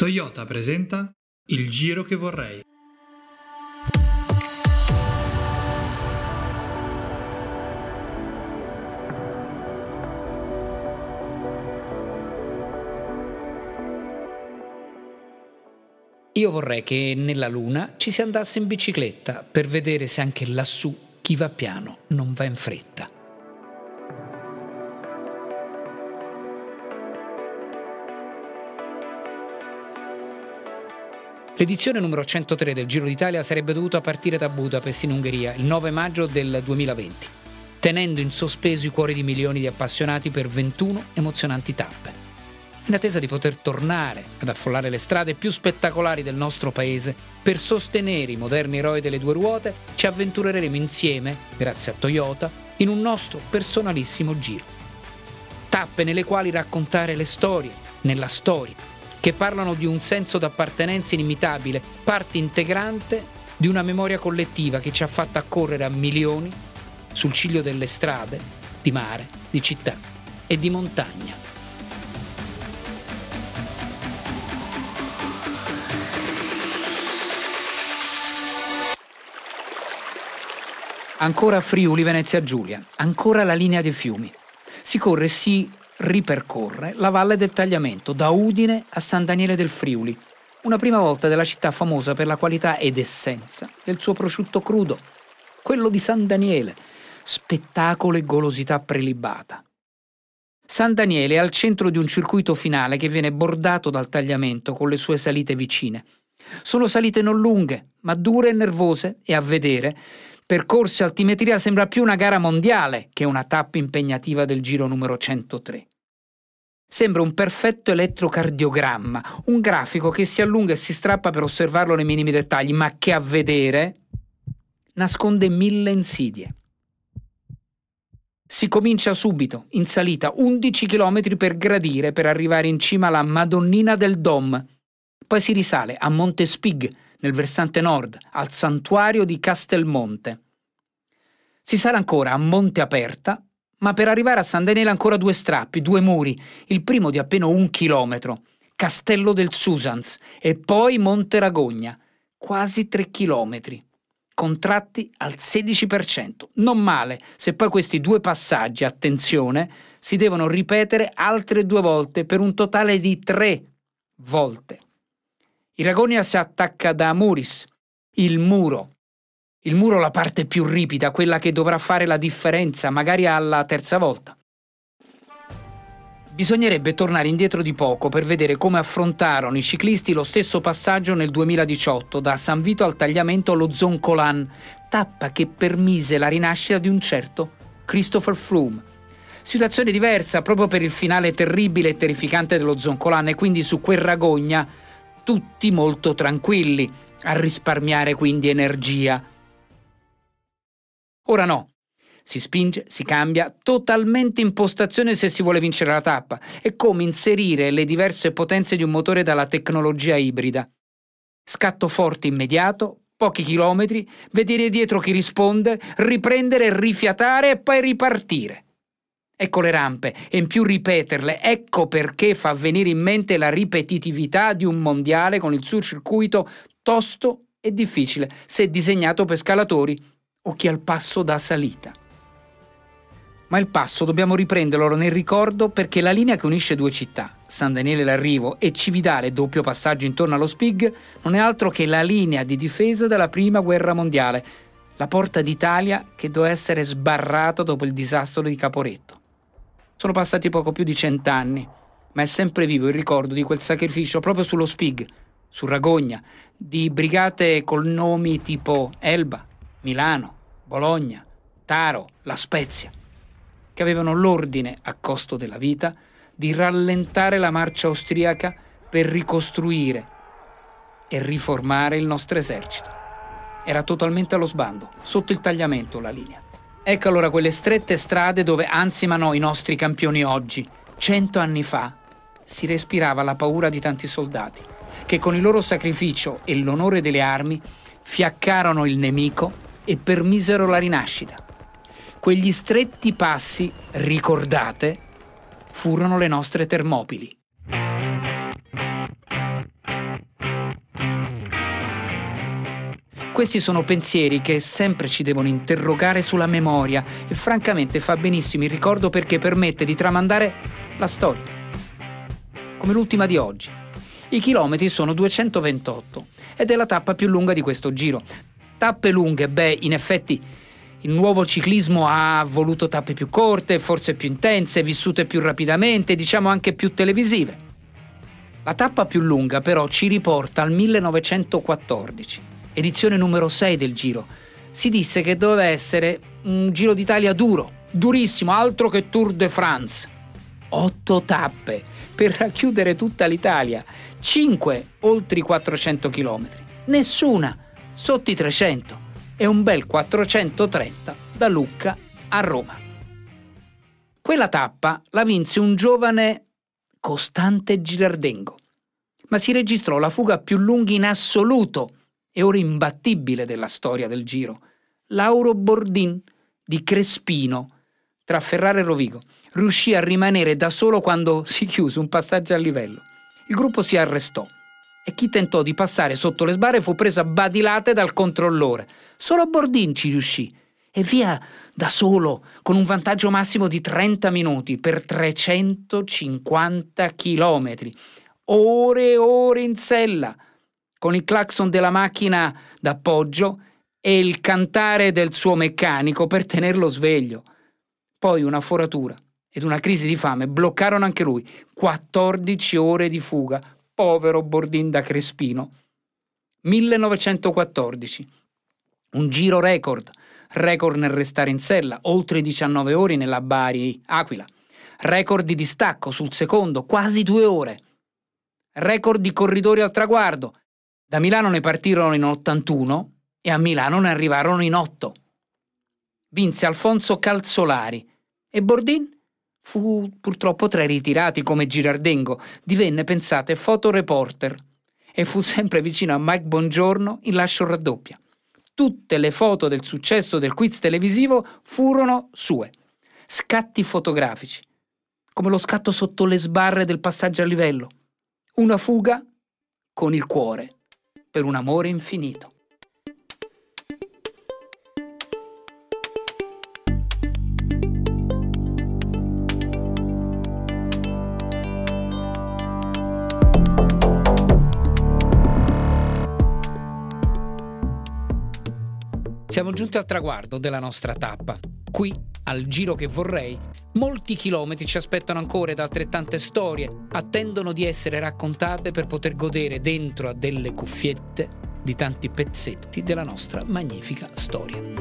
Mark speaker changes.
Speaker 1: Toyota presenta Il giro che vorrei.
Speaker 2: Io vorrei che nella Luna ci si andasse in bicicletta per vedere se anche lassù chi va piano non va in fretta. L'edizione numero 103 del Giro d'Italia sarebbe dovuta partire da Budapest in Ungheria il 9 maggio del 2020, tenendo in sospeso i cuori di milioni di appassionati per 21 emozionanti tappe. In attesa di poter tornare ad affollare le strade più spettacolari del nostro paese, per sostenere i moderni eroi delle due ruote, ci avventureremo insieme, grazie a Toyota, in un nostro personalissimo giro. Tappe nelle quali raccontare le storie, nella storia, che parlano di un senso d'appartenenza inimitabile, parte integrante di una memoria collettiva che ci ha fatto accorrere a milioni sul ciglio delle strade, di mare, di città e di montagna. Ancora Friuli Venezia Giulia, ancora la linea dei fiumi. Si corre sì ripercorre la valle del Tagliamento, da Udine a San Daniele del Friuli, una prima volta della città famosa per la qualità ed essenza del suo prosciutto crudo, quello di San Daniele, spettacolo e golosità prelibata. San Daniele è al centro di un circuito finale che viene bordato dal tagliamento con le sue salite vicine. Sono salite non lunghe, ma dure e nervose e a vedere percorsi altimetria sembra più una gara mondiale che una tappa impegnativa del giro numero 103. Sembra un perfetto elettrocardiogramma, un grafico che si allunga e si strappa per osservarlo nei minimi dettagli, ma che a vedere nasconde mille insidie. Si comincia subito, in salita, 11 km per gradire per arrivare in cima alla Madonnina del Dom. Poi si risale a Monte Spig, nel versante nord, al santuario di Castelmonte. Si sale ancora a Monte Aperta, ma per arrivare a San Daniele ancora due strappi, due muri, il primo di appena un chilometro, Castello del Susans e poi Monte Ragogna, quasi tre chilometri, contratti al 16%. Non male, se poi questi due passaggi, attenzione, si devono ripetere altre due volte per un totale di tre volte. Il Ragogna si attacca da Muris, il muro, il muro la parte più ripida, quella che dovrà fare la differenza, magari alla terza volta. Bisognerebbe tornare indietro di poco per vedere come affrontarono i ciclisti lo stesso passaggio nel 2018 da San Vito al tagliamento allo Zoncolan, tappa che permise la rinascita di un certo Christopher Froome. Situazione diversa proprio per il finale terribile e terrificante dello Zoncolan e quindi su quel Ragogna tutti molto tranquilli, a risparmiare quindi energia. Ora no. Si spinge, si cambia totalmente impostazione se si vuole vincere la tappa. È come inserire le diverse potenze di un motore dalla tecnologia ibrida. Scatto forte immediato, pochi chilometri, vedere dietro chi risponde, riprendere, rifiatare e poi ripartire. Ecco le rampe e in più ripeterle, ecco perché fa venire in mente la ripetitività di un mondiale con il suo circuito tosto e difficile, se disegnato per scalatori o chi al passo da salita. Ma il passo dobbiamo riprenderlo nel ricordo perché la linea che unisce due città, San Daniele l'Arrivo e Cividale, doppio passaggio intorno allo Spig, non è altro che la linea di difesa della Prima Guerra Mondiale, la porta d'Italia che doveva essere sbarrata dopo il disastro di Caporetto. Sono passati poco più di cent'anni, ma è sempre vivo il ricordo di quel sacrificio proprio sullo Spig, su Ragogna, di brigate col nomi tipo Elba, Milano, Bologna, Taro, La Spezia, che avevano l'ordine, a costo della vita, di rallentare la marcia austriaca per ricostruire e riformare il nostro esercito. Era totalmente allo sbando, sotto il tagliamento la linea. Ecco allora quelle strette strade dove ansimano i nostri campioni oggi. Cento anni fa si respirava la paura di tanti soldati, che con il loro sacrificio e l'onore delle armi fiaccarono il nemico e permisero la rinascita. Quegli stretti passi, ricordate, furono le nostre Termopili. Questi sono pensieri che sempre ci devono interrogare sulla memoria e francamente fa benissimo il ricordo perché permette di tramandare la storia. Come l'ultima di oggi. I chilometri sono 228 ed è la tappa più lunga di questo giro. Tappe lunghe, beh, in effetti il nuovo ciclismo ha voluto tappe più corte, forse più intense, vissute più rapidamente, diciamo anche più televisive. La tappa più lunga però ci riporta al 1914, edizione numero 6 del Giro. Si disse che doveva essere un Giro d'Italia duro, durissimo, altro che Tour de France. Otto tappe per racchiudere tutta l'Italia, 5 oltre i 400 km, nessuna sotto i 300 e un bel 430 da Lucca a Roma. Quella tappa la vinse un giovane Costante Girardengo, ma si registrò la fuga più lunga in assoluto e ora imbattibile della storia del Giro, Lauro Bordin di Crespino tra Ferrara e Rovigo. Riuscì a rimanere da solo quando si chiuse un passaggio a livello. Il gruppo si arrestò e chi tentò di passare sotto le sbarre fu preso a badilate dal controllore. Solo Bordin ci riuscì e via da solo, con un vantaggio massimo di 30 minuti per 350 chilometri. Ore e ore in sella, con il clacson della macchina d'appoggio e il cantare del suo meccanico per tenerlo sveglio. Poi una foratura ed una crisi di fame bloccarono anche lui. 14 ore di fuga. Povero Bordin da Crespino. 1914. Un giro record record nel restare in sella, oltre 19 ore nella Bari Aquila, record di distacco sul secondo, quasi due ore, record di corridori al traguardo. Da Milano ne partirono in 81 e a Milano ne arrivarono in 8. Vinse Alfonso Calzolari e Bordin fu purtroppo tra i ritirati come Girardengo, divenne, pensate, fotoreporter e fu sempre vicino a Mike Bongiorno in lascio raddoppia tutte le foto del successo del quiz televisivo furono sue. Scatti fotografici, come lo scatto sotto le sbarre del passaggio a livello. Una fuga con il cuore per un amore infinito. Siamo giunti al traguardo della nostra tappa. Qui, al giro che vorrei, molti chilometri ci aspettano ancora ed altrettante storie attendono di essere raccontate per poter godere dentro a delle cuffiette di tanti pezzetti della nostra magnifica storia.